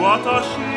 私